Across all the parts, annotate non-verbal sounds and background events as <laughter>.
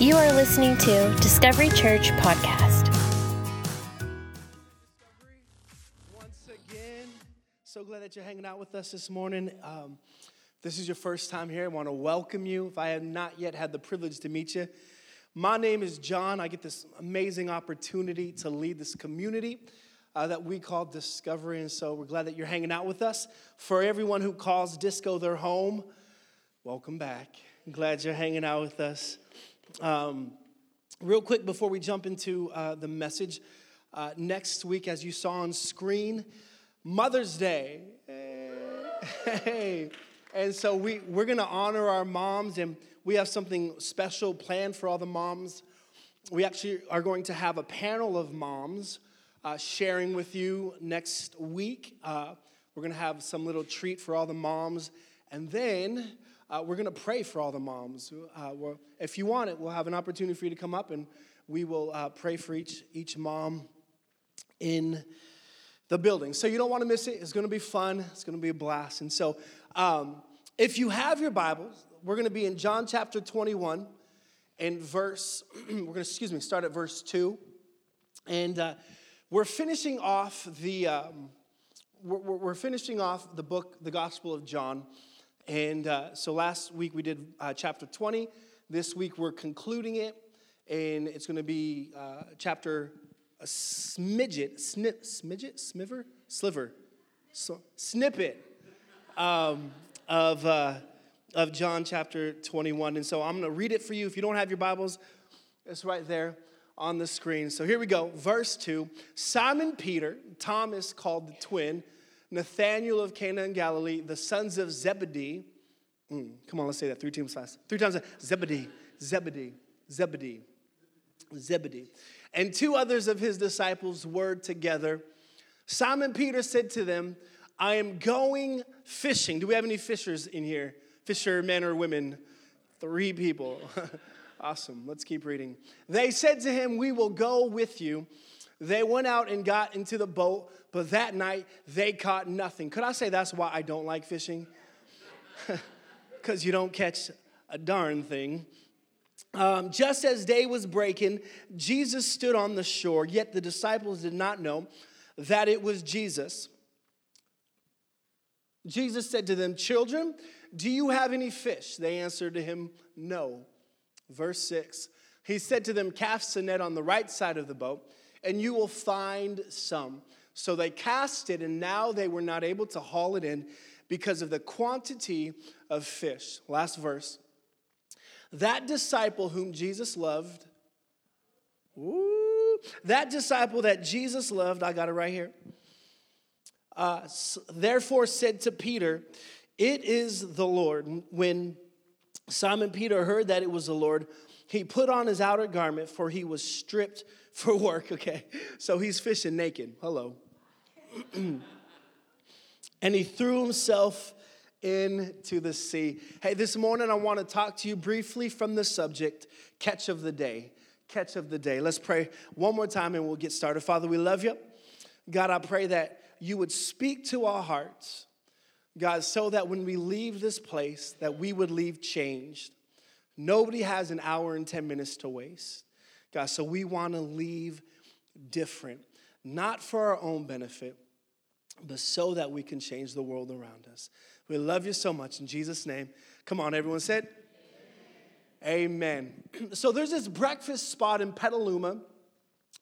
You are listening to Discovery Church Podcast. Once again, so glad that you're hanging out with us this morning. Um, this is your first time here. I want to welcome you. If I have not yet had the privilege to meet you, my name is John. I get this amazing opportunity to lead this community uh, that we call Discovery, and so we're glad that you're hanging out with us. For everyone who calls Disco their home, welcome back. glad you're hanging out with us. Um, real quick before we jump into uh, the message, uh, next week, as you saw on screen, Mother's Day. Hey. <laughs> And so we, we're going to honor our moms, and we have something special planned for all the moms. We actually are going to have a panel of moms uh, sharing with you next week. Uh, we're going to have some little treat for all the moms. And then uh, we're going to pray for all the moms. Uh, if you want it, we'll have an opportunity for you to come up and we will uh, pray for each, each mom in the building. So you don't want to miss it. It's going to be fun, it's going to be a blast. And so um, if you have your Bibles, we're going to be in John chapter 21 and verse, <clears throat> we're going to, excuse me, start at verse 2. And uh, we're finishing off the, um, we're, we're finishing off the book, the Gospel of John. And uh, so last week we did uh, chapter 20. This week we're concluding it, and it's going to be uh, chapter a smidget, snip, smidget, smiver, sliver, so, snippet um, of, uh, of John chapter 21. And so I'm going to read it for you. If you don't have your Bibles, it's right there on the screen. So here we go. Verse 2 Simon Peter, Thomas called the twin, Nathanael of Cana in Galilee, the sons of Zebedee. Mm, come on, let's say that three times fast. Three times. Zebedee, Zebedee, Zebedee, Zebedee. And two others of his disciples were together. Simon Peter said to them, I am going fishing. Do we have any fishers in here? Fisher men or women? Three people. <laughs> awesome. Let's keep reading. They said to him, We will go with you. They went out and got into the boat but that night they caught nothing. Could I say that's why I don't like fishing? <laughs> Because you don't catch a darn thing. Um, just as day was breaking, Jesus stood on the shore, yet the disciples did not know that it was Jesus. Jesus said to them, Children, do you have any fish? They answered to him, No. Verse 6 He said to them, Cast a net on the right side of the boat, and you will find some. So they cast it, and now they were not able to haul it in because of the quantity of fish. Last verse. That disciple whom Jesus loved, ooh, that disciple that Jesus loved, I got it right here, uh, therefore said to Peter, It is the Lord. When Simon Peter heard that it was the Lord, he put on his outer garment, for he was stripped for work, okay? So he's fishing naked. Hello. <clears throat> and he threw himself into the sea. Hey, this morning I want to talk to you briefly from the subject catch of the day. Catch of the day. Let's pray one more time and we'll get started. Father, we love you. God, I pray that you would speak to our hearts. God, so that when we leave this place, that we would leave changed. Nobody has an hour and 10 minutes to waste. God, so we want to leave different, not for our own benefit, but so that we can change the world around us. We love you so much in Jesus' name. Come on, everyone said, Amen. Amen. <clears throat> So there's this breakfast spot in Petaluma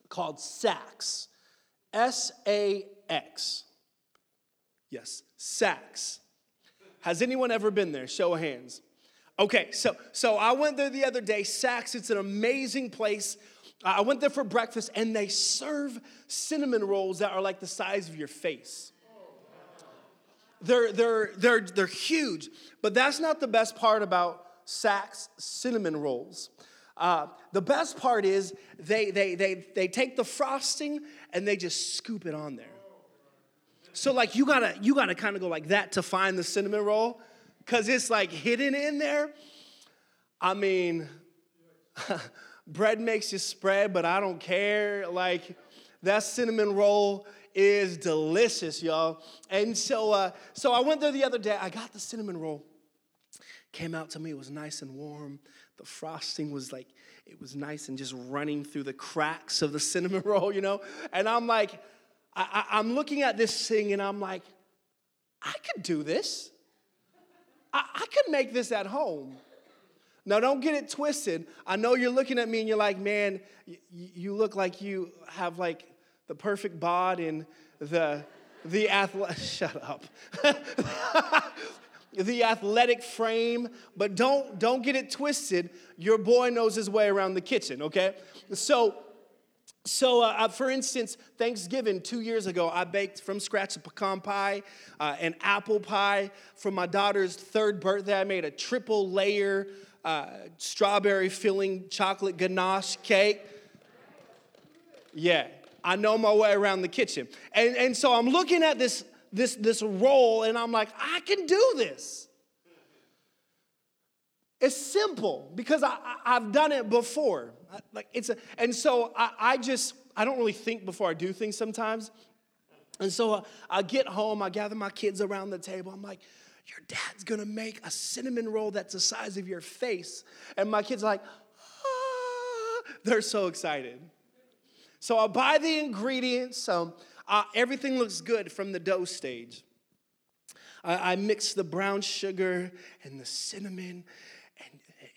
called Sax. S A X. Yes, Sax. Has anyone ever been there? Show of hands. Okay, so so I went there the other day. Sax, it's an amazing place. I went there for breakfast and they serve cinnamon rolls that are like the size of your face. They're, they're, they're, they're huge, but that's not the best part about Sax cinnamon rolls. Uh, the best part is they, they, they, they take the frosting and they just scoop it on there. So like you gotta you gotta kind of go like that to find the cinnamon roll because it's like hidden in there. I mean, <laughs> bread makes you spread, but I don't care. Like, that cinnamon roll is delicious, y'all. And so, uh, so I went there the other day. I got the cinnamon roll. Came out to me, it was nice and warm. the frosting was like, it was nice and just running through the cracks of the <laughs> cinnamon roll, you know? And I'm like, I, am looking at this thing and I'm like, I could do this. I, I could make this at home. Now, don't get it twisted. I know you're looking at me and you're like, man, you, you look like you have like the perfect bod and the the athletic. <laughs> Shut up. <laughs> the athletic frame, but don't don't get it twisted. Your boy knows his way around the kitchen. Okay, so. So, uh, uh, for instance, Thanksgiving two years ago, I baked from scratch a pecan pie, uh, an apple pie. For my daughter's third birthday, I made a triple layer uh, strawberry filling chocolate ganache cake. Yeah, I know my way around the kitchen. And, and so I'm looking at this, this, this roll and I'm like, I can do this. It's simple because I, I, have done it before. like it's a, and so I, I just, I don't really think before I do things sometimes. And so I, I get home, I gather my kids around the table. I'm like, your dad's gonna make a cinnamon roll that's the size of your face. And my kids are like, ah. they're so excited. So I buy the ingredients. So uh, everything looks good from the dough stage. I, I mix the brown sugar and the cinnamon,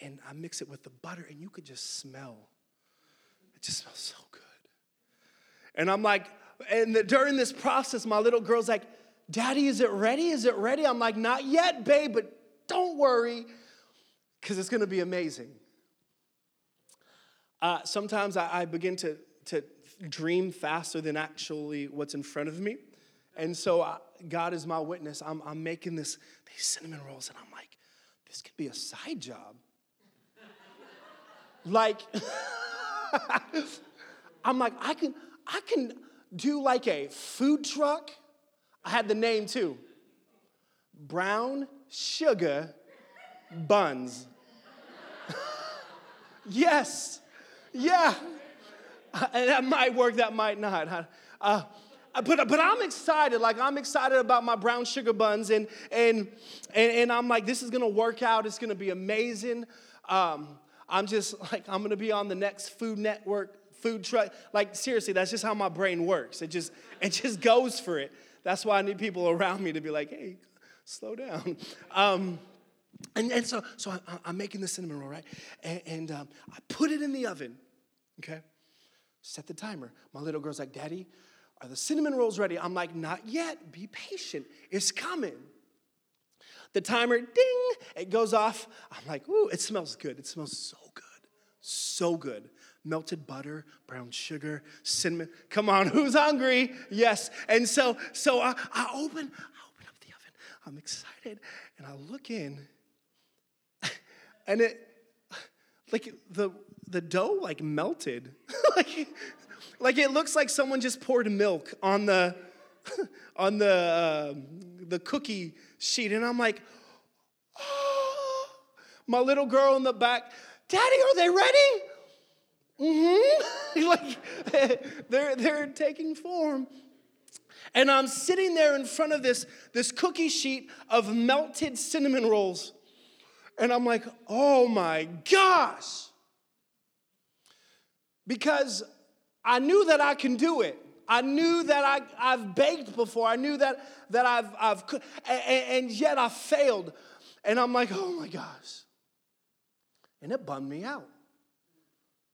and, I mix it with the butter, and you could just smell. It just smells so good. And I'm like, and the, during this process, my little girl's like, Daddy, is it ready? Is it ready? I'm like, Not yet, babe, but don't worry, because it's going to be amazing. Uh, sometimes I, I begin to to dream faster than actually what's in front of me. And so I, God is my witness. I'm, I'm making this, these cinnamon rolls, and I'm like, this could be a side job. Like, <laughs> I'm like, I can, I can do like a food truck. I had the name too. Brown sugar buns. <laughs> yes. Yeah. And that might work, that might not. Uh, but, but I'm excited. Like, I'm excited about my brown sugar buns. And, and, and, and I'm like, this is to work out. It's to be amazing. Um, I'm just <laughs> like, I'm to be on the next Food Network food truck. Like, seriously, that's just how my brain works. It just, <laughs> it just goes for it. That's why I need people around me to be like, hey, slow down. <laughs> Um, and, and so, so I, am making the cinnamon roll, right? And, and um, I put it in the oven, okay? Set the timer. My little girl's like, Daddy, are the cinnamon rolls ready? I'm like, Not yet. Be patient. It's coming. The timer, ding, it goes off. I'm like, Ooh, it smells good. It smells so. So good. Melted butter, brown sugar, cinnamon. Come on, <laughs> who's hungry? Yes. And so, so I, I open, I open up the oven. I'm excited, and I look in, <laughs> and it, like the the dough like melted. <laughs> like, like it looks like someone just poured milk on the on the uh, the cookie sheet, and I'm like, oh. <gasps> my little girl in the back, Daddy, are they ready? Mm-hmm. <laughs> like they're they're taking form. And I'm sitting there in front of this, this cookie sheet of melted cinnamon rolls. And I'm like, oh my gosh because I knew that I can do it. I knew that I, I've baked before. I knew that, that I've, I've and, and yet I failed. And I'm like, oh my gosh. And it bummed me out.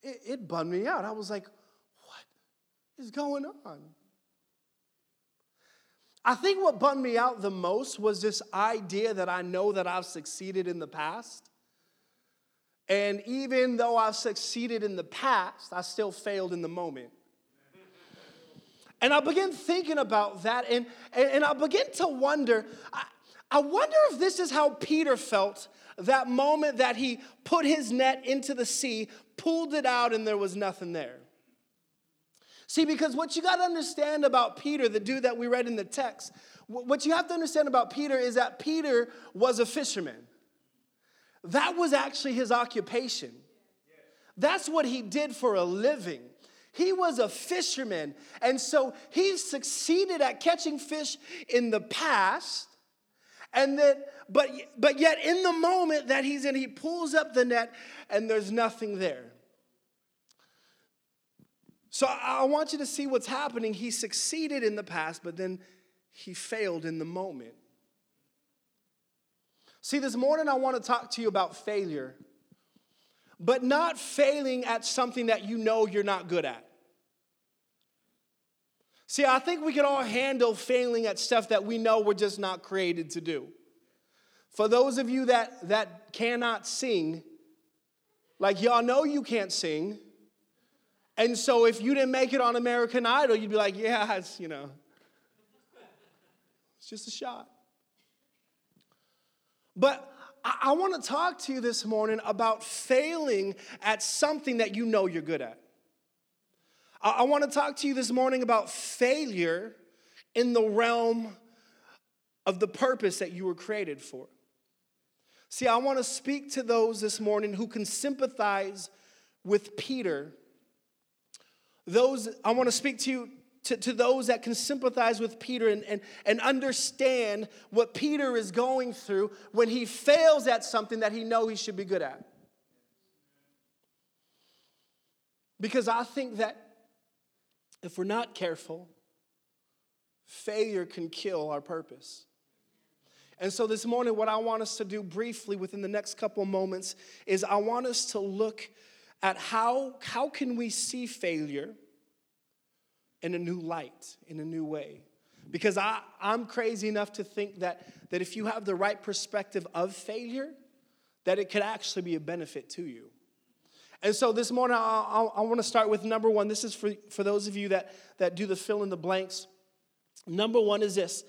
It, it bummed me out. I was like, what is going on? I think what bummed me out the most was this idea that I know that I've succeeded in the past. And even though I've succeeded in the past, I still failed in the moment. And I began thinking about that, and, and, and I began to wonder I, I wonder if this is how Peter felt that moment that he put his net into the sea, pulled it out, and there was nothing there. See, because what you got to understand about Peter, the dude that we read in the text, what you have to understand about Peter is that Peter was a fisherman. That was actually his occupation. That's what he did for a living. He was a fisherman. And so he succeeded at catching fish in the past. And then, but, but yet in the moment that he's in, he pulls up the net and there's nothing there. So I want you to see what's happening. He succeeded in the past, but then he failed in the moment. See, this morning I want to talk to you about failure, but not failing at something that you know you're not good at. See, I think we can all handle failing at stuff that we know we're just not created to do. For those of you that, that cannot sing, like y'all know you can't sing. And so if you didn't make it on American Idol, you'd be like, yeah, <laughs> it's, you know, it's just a shot. But I, I want to talk to you this morning about failing at something that you know you're good at. I, want to talk to you this morning about failure in the realm of the purpose that you were created for. See, I want to speak to those this morning who can sympathize with Peter. Those, I want to speak to you to, to those that can sympathize with Peter and, and, and understand what Peter is going through when he fails at something that he know he should be good at. Because I think that if we're not careful, failure can kill our purpose. And so this morning, what I want us to do briefly within the next couple moments is I want us to look at how, how can we see failure in a new light, in a new way. Because I, I'm crazy enough to think that, that if you have the right perspective of failure, that it could actually be a benefit to you. And so this morning, I, I, want to start with number one. This is for, for those of you that, that do the fill in the blanks. Number one is this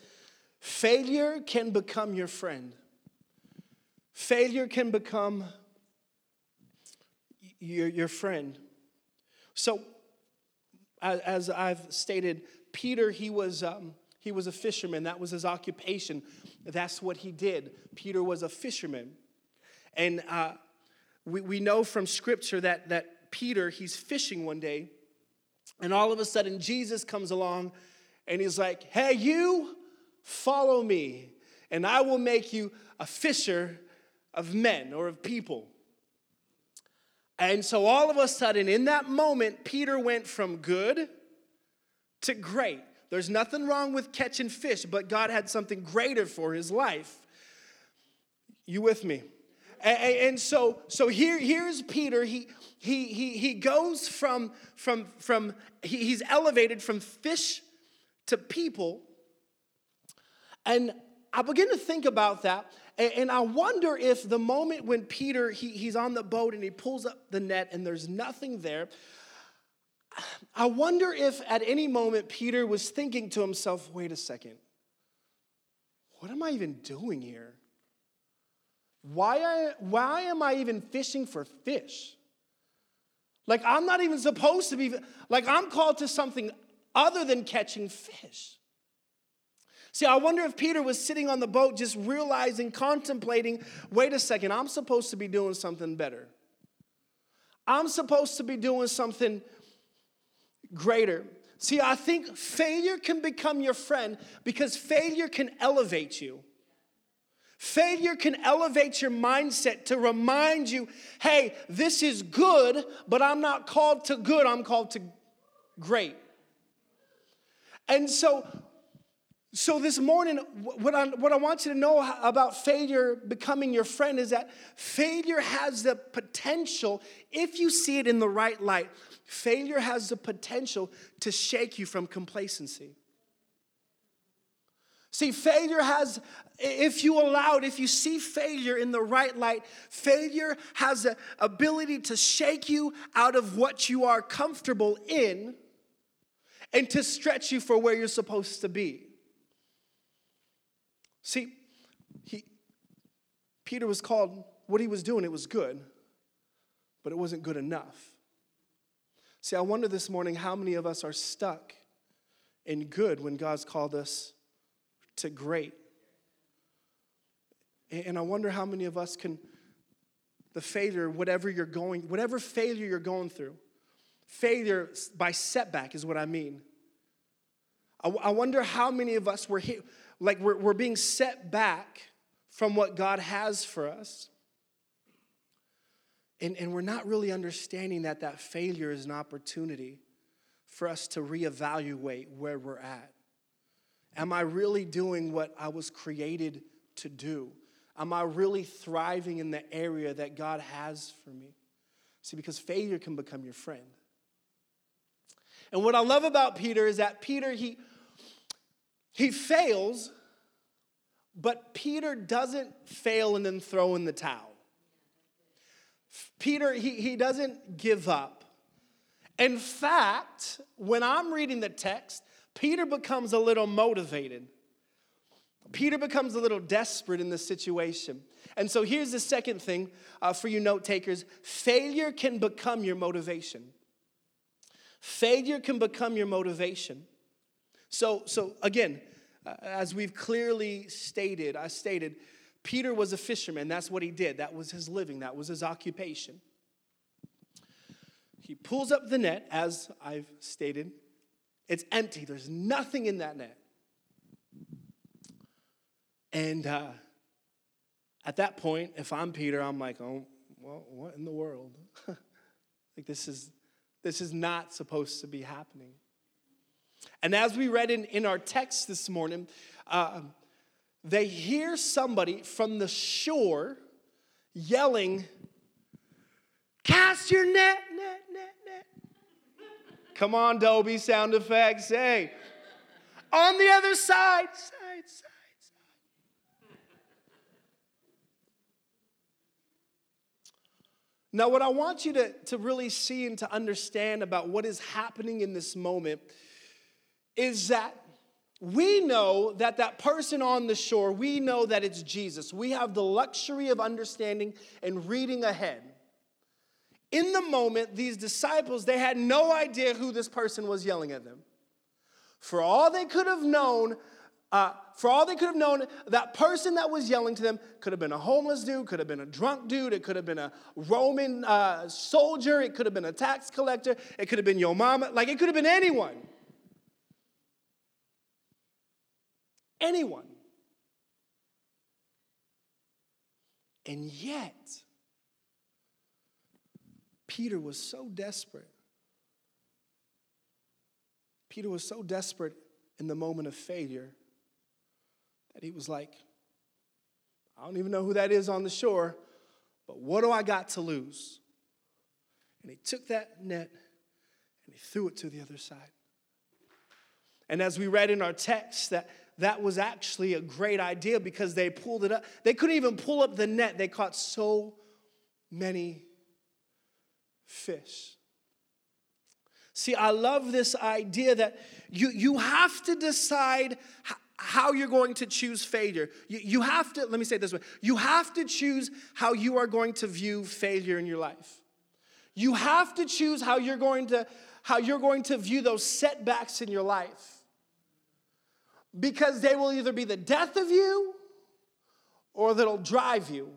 failure can become your friend. Failure can become your, your friend. So, as I've stated, Peter, he was, um, he was a fisherman. That was his occupation. That's what he did. Peter was a fisherman. And uh, we, we know from scripture that, that Peter, he's fishing one day, and all of a sudden Jesus comes along and he's like, Hey, you, follow me, and I will make you a fisher of men or of people. And so all of a sudden, in that moment, Peter went from good to great. There's nothing wrong with catching fish, but God had something greater for his life. You with me? And, so, so here, here's Peter. He, he, he, he goes from, from, from he's elevated from fish to people. And I begin to think about that. And I wonder if the moment when Peter, he, he's on the boat and he pulls up the net and there's nothing there, I wonder if at any moment Peter was thinking to himself, wait a second, what am I even doing here? Why, I, why am I even fishing for fish? Like, I'm not even supposed to be, like, I'm called to something other than catching fish. See, I wonder if Peter was sitting on the boat just realizing, contemplating, wait a second, I'm supposed to be doing something better. I'm supposed to be doing something greater. See, I think failure can become your friend because failure can elevate you. Failure can elevate your mindset to remind you hey, this is good, but I'm not called to good, I'm called to great. And so, so, this morning, what I, what I want you to know about failure becoming your friend is that failure has the potential, if you see it in the right light, failure has the potential to shake you from complacency. See, failure has, if you allow it, if you see failure in the right light, failure has the ability to shake you out of what you are comfortable in and to stretch you for where you're supposed to be. See, he, Peter was called, what he was doing, it was good, but it wasn't good enough. See, I wonder this morning how many of us are stuck in good when God's called us to great. And I wonder how many of us can, the failure, whatever you're going, whatever failure you're going through, failure by setback is what I mean. I, I wonder how many of us were hit, like we're, we're being set back from what God has for us. And, and we're not really understanding that that failure is an opportunity for us to reevaluate where we're at. Am I really doing what I was created to do? Am I really thriving in the area that God has for me? See, because failure can become your friend. And what I love about Peter is that Peter, he, he fails, but Peter doesn't fail and then throw in the towel. Peter, he, he doesn't give up. In fact, when I'm reading the text, Peter becomes a little motivated. Peter becomes a little desperate in the situation. And so here's the second thing uh, for you note takers failure can become your motivation. Failure can become your motivation. So, so again, uh, as we've clearly stated, I stated, Peter was a fisherman. That's what he did. That was his living, that was his occupation. He pulls up the net, as I've stated. It's empty, there's nothing in that net. And uh, at that point, if I'm Peter, I'm like, oh, well, what in the world? <laughs> like, this is, this is not supposed to be happening. And as we read in, in our text this morning, uh, they hear somebody from the shore yelling, Cast your net, net, net, net. Come on, Dolby sound effects. Hey, on the other side, side, side. Now, what I want you to, to really see and to understand about what is happening in this moment is that we know that that person on the shore, we know that it's Jesus. We have the luxury of understanding and reading ahead. In the moment, these disciples, they had no idea who this person was yelling at them. For all they could have known, uh, for all they could have known, that person that was yelling to them could have been a homeless dude, could have been a drunk dude, it could have been a Roman uh, soldier, it could have been a tax collector, it could have been your mama, like it could have been anyone. Anyone. And yet, Peter was so desperate. Peter was so desperate in the moment of failure that he was like, I don't even know who that is on the shore, but what do I got to lose? And he took that net and he threw it to the other side. And as we read in our text, that, that was actually a great idea because they pulled it up. They couldn't even pull up the net, they caught so many fish. See, I love this idea that you, you have to decide how you're going to choose failure. You, you have to, let me say it this way you have to choose how you are going to view failure in your life. You have to choose how you're going to how you're going to view those setbacks in your life. Because they will either be the death of you or that'll drive you.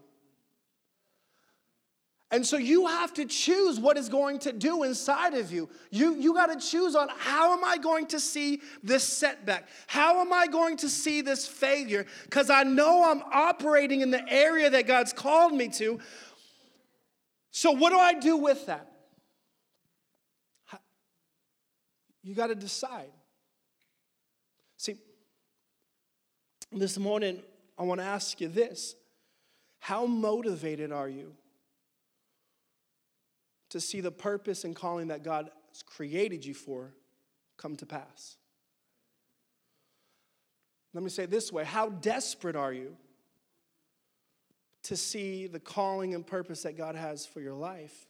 And so you have to choose what is going to do inside of you. You, you got to choose on how am I going to see this setback? How am I going to see this failure? Because I know I'm operating in the area that God's called me to. So, what do I do with that? You got to decide. See, this morning, I want to ask you this How motivated are you? To see the purpose and calling that God has created you for come to pass. Let me say it this way How desperate are you to see the calling and purpose that God has for your life?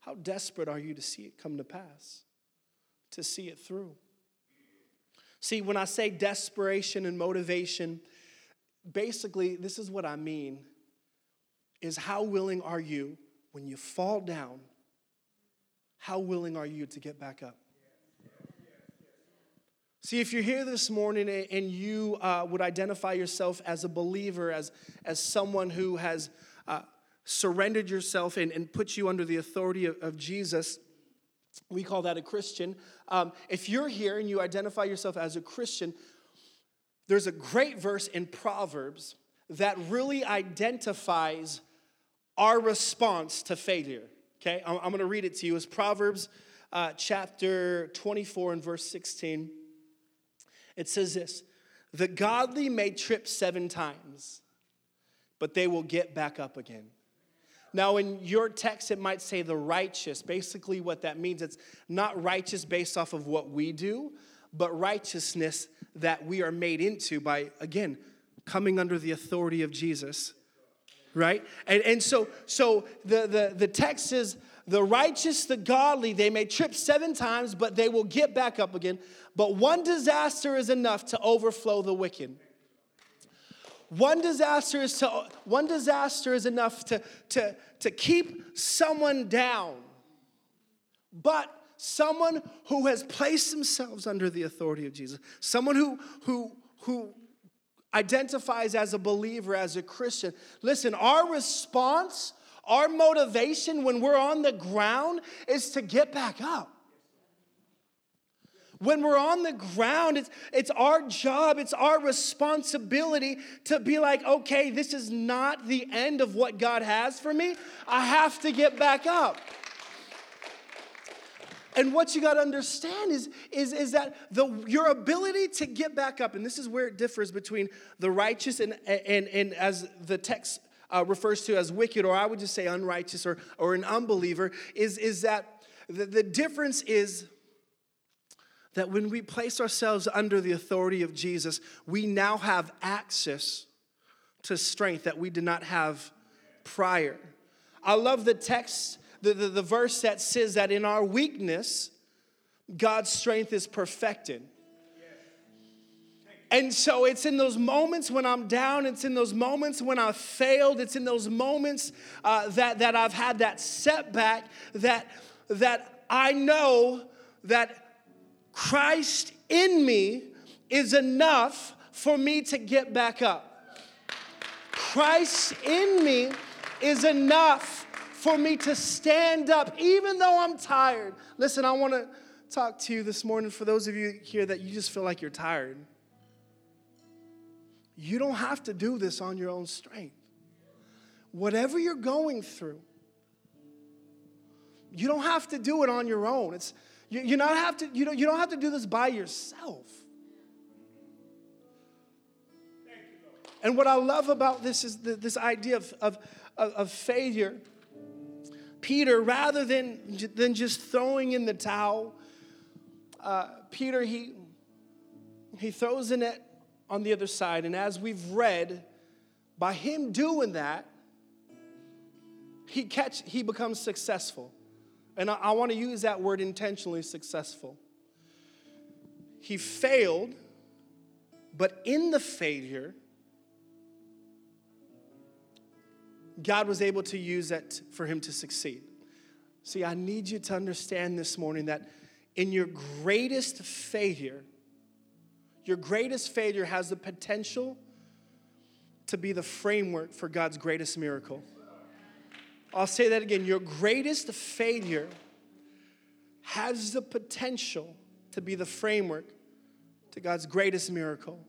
How desperate are you to see it come to pass, to see it through? See, when I say desperation and motivation, basically, this is what I mean is how willing are you when you fall down how willing are you to get back up? See, if you're here this morning and you uh, would identify yourself as a believer, as, as someone who has uh, surrendered yourself and, and put you under the authority of, of Jesus, we call that a Christian. Um, if you're here and you identify yourself as a Christian, there's a great verse in Proverbs that really identifies our response to failure. Okay, I'm, I'm going to read it to you. It's Proverbs uh, chapter 24 and verse 16. It says this The godly may trip seven times, but they will get back up again. Now, in your text, it might say the righteous. Basically, what that means, it's not righteous based off of what we do, but righteousness that we are made into by, again, coming under the authority of Jesus right? And, and so, so the, the, the text says, the righteous, the godly, they may trip seven times, but they will get back up again. But one disaster is enough to overflow the wicked. One disaster is to one disaster is enough to, to, to keep someone down. But someone who has placed themselves under the authority of Jesus, someone who who who identifies as a believer, as a Christian. Listen, our response, our motivation when we're on the ground is to get back up. When we're on the ground, it's, it's our job, it's our responsibility to be like, okay, this is not the end of what God has for me. I have to get back up. And what you got to understand is, is, is that the, your ability to get back up, and this is where it differs between the righteous and, and, and as the text uh, refers to as wicked, or I would just say unrighteous or, or an unbeliever, is, is that the, the difference is that when we place ourselves under the authority of Jesus, we now have access to strength that we did not have prior. I love the text the, the, the verse that says that in our weakness, God's strength is perfected. And so it's in those moments when I'm down, it's in those moments when I've failed, it's in those moments uh, that, that I've had that setback that, that I know that Christ in me is enough for me to get back up. Christ in me is enough for me to stand up, even though I'm tired. Listen, I want to talk to you this morning for those of you here that you just feel like you're tired. You don't have to do this on your own strength. Whatever you're going through, you don't have to do it on your own. It's you, you not have to you don't, you don't have to do this by yourself. And what I love about this is the, this idea of, of, of failure Peter, rather than, than just throwing in the towel, uh, Peter, he, he throws the net on the other side. And as we've read, by him doing that, he, catch, he becomes successful. And I, I want to use that word intentionally successful. He failed, but in the failure, God was able to use that for him to succeed. See, I need you to understand this morning that in your greatest failure, your greatest failure has the potential to be the framework for God's greatest miracle. I'll say that again. Your greatest failure has the potential to be the framework to God's greatest miracle.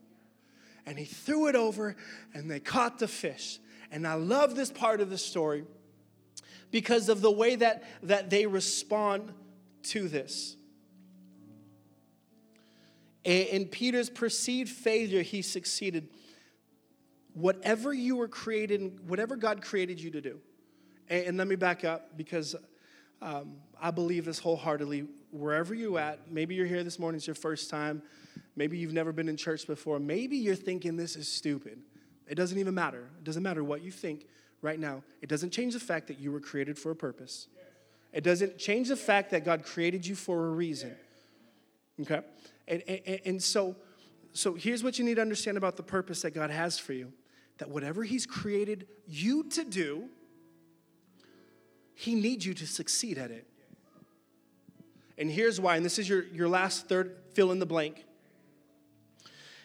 And he threw it over and they caught the fish. And I love this part of the story because of the way that, that they respond to this. In Peter's perceived failure, he succeeded. Whatever you were created, whatever God created you to do, and, let me back up because um, I believe this wholeheartedly. Wherever you're at, maybe you're here this morning, it's your first time, maybe you've never been in church before, maybe you're thinking this is stupid. It doesn't even matter. It doesn't matter what you think right now. It doesn't change the fact that you were created for a purpose. It doesn't change the fact that God created you for a reason. Okay? And, and, and so, so here's what you need to understand about the purpose that God has for you that whatever He's created you to do, He needs you to succeed at it. And here's why, and this is your, your last third fill in the blank.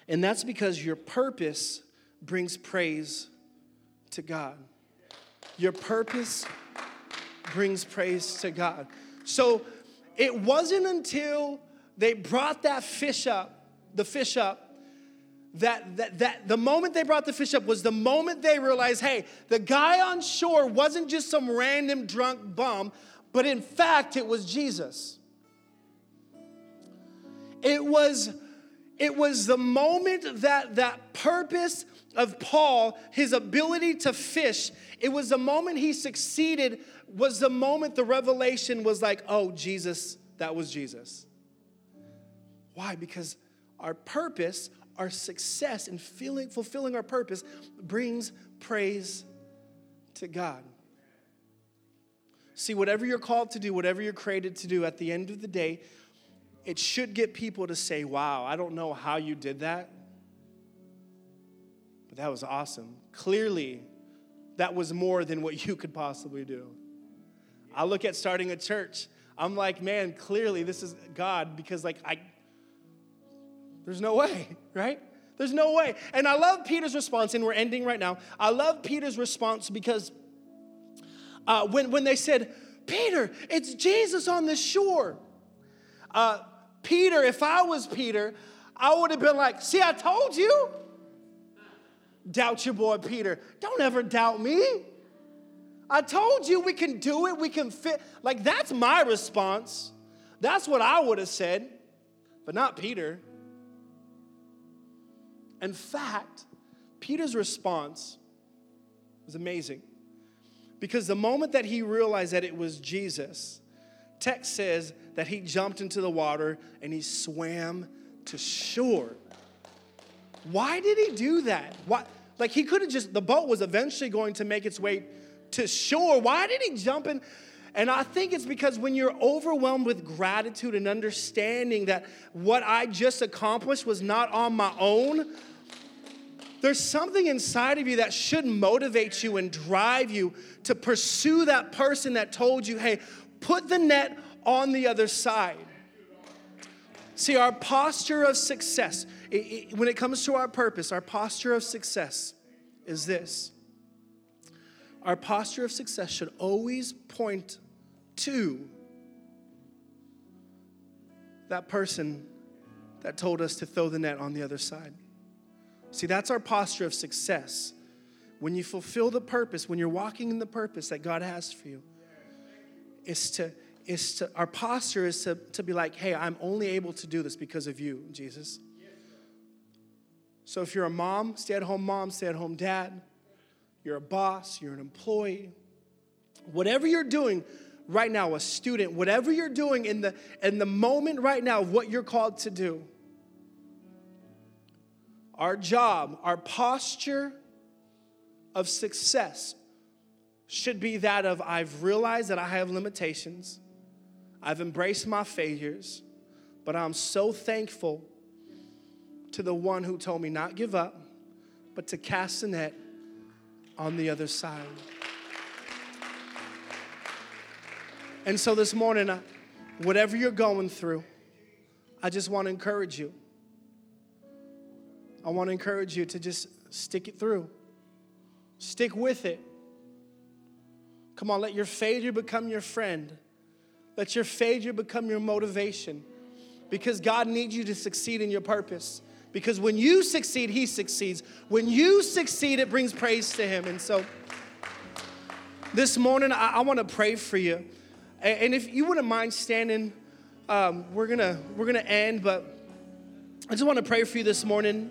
And that's because your purpose brings praise to God. Your purpose brings praise to God. So it wasn't until they brought that fish up, the fish up, that, that, that the moment they brought the fish up was the moment they realized hey, the guy on shore wasn't just some random drunk bum, but in fact, it was Jesus. It was, it was the moment that that purpose of Paul, his ability to fish, it was the moment he succeeded, was the moment the revelation was like, oh, Jesus, that was Jesus. Why? Because our purpose, our success in feeling, fulfilling our purpose brings praise to God. See, whatever you're called to do, whatever you're created to do, at the end of the day, it should get people to say, Wow, I don't know how you did that, but that was awesome. Clearly, that was more than what you could possibly do. I look at starting a church, I'm like, man, clearly this is God because, like, I, there's no way, <laughs> right? There's no way. And I love Peter's response, and we're ending right now. I love Peter's response because uh, when, when they said, Peter, it's Jesus on the shore. Uh, Peter, if I was Peter, I would have been like, See, I told you. Doubt your boy Peter. Don't ever doubt me. I told you we can do it, we can fit. Like, that's my response. That's what I would have said, but not Peter. In fact, Peter's response was amazing because the moment that he realized that it was Jesus, text says that he jumped into the water and he swam to shore. Why did he do that? Why? Like he could have just, the boat was eventually going to make its way to shore. Why did he jump in? And I think it's because when you're overwhelmed with gratitude and understanding that what I just accomplished was not on my own, there's something inside of you that should motivate you and drive you to pursue that person that told you, hey, put the net on the other side. See, our posture of success, it, it, when it comes to our purpose, our posture of success is this. Our posture of success should always point to that person that told us to throw the net on the other side. See, that's our posture of success. When you fulfill the purpose, when you're walking in the purpose that God has for you, is to, is to our posture is to, to be like, hey, I'm only able to do this because of you, Jesus. So if you're a mom, stay at home mom, stay at home dad, you're a boss, you're an employee, whatever you're doing right now, a student, whatever you're doing in the, in the moment right now of what you're called to do, our job, our posture of success should be that of I've realized that I have limitations, I've embraced my failures, but I'm so thankful to the one who told me not give up, but to cast the net on the other side. And so this morning, whatever you're going through, I just want to encourage you. I want to encourage you to just stick it through, stick with it. Come on, let your failure become your friend. Let your failure become your motivation because God needs you to succeed in your purpose. Because when you succeed, He succeeds. When you succeed, it brings praise to Him. And so this morning, I, I want to pray for you. And, and, if you wouldn't mind standing, um, we're gonna we're gonna end. But I just want to pray for you this morning,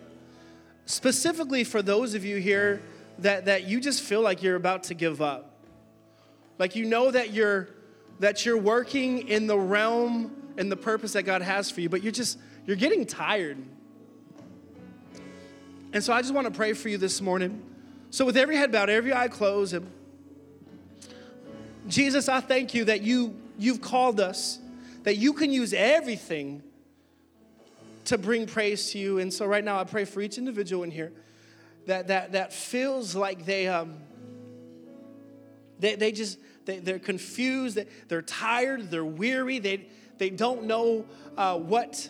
specifically for those of you here that that you just feel like you're about to give up, like you know that you're that you're working in the realm and the purpose that God has for you, but you're just you're getting tired. And so I just want to pray for you this morning. So, with every head bowed, every eye closed, and Jesus, I thank you that you, you've called us, that you can use everything to bring praise to you. And so, right now, I pray for each individual in here that, that, that feels like they, um, they, they just, they, they're confused, they're tired, they're weary, they, they don't know uh, what,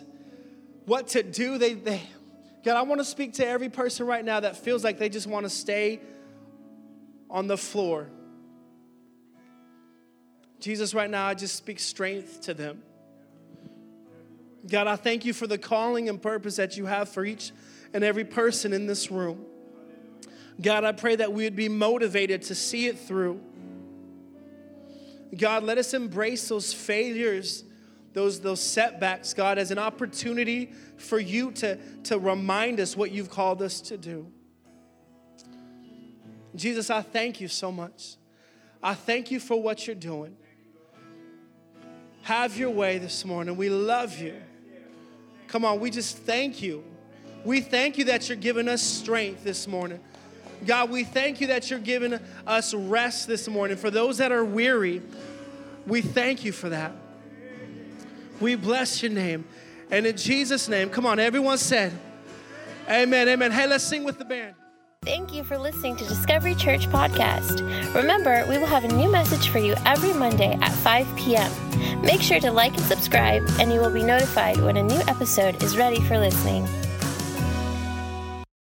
what to do. They, they, God, I want to speak to every person right now that feels like they just want to stay on the floor. Jesus, right now, I just speak strength to them. God, I thank you for the calling and purpose that you have for each and every person in this room. God, I pray that we would be motivated to see it through. God, let us embrace those failures, those, those setbacks, God, as an opportunity for you to, to remind us what you've called us to do. Jesus, I thank you so much. I thank you for what you're doing. Have your way this morning. We love you. Come on, we just thank you. We thank you that you're giving us strength this morning. God, we thank you that you're giving us rest this morning. For those that are weary, we thank you for that. We bless your name. And in Jesus' name, come on, everyone said, Amen, amen. Hey, let's sing with the band. Thank you for listening to Discovery Church Podcast. Remember, we will have a new message for you every Monday at 5 p.m. Make sure to like and subscribe, and you will be notified when a new episode is ready for listening.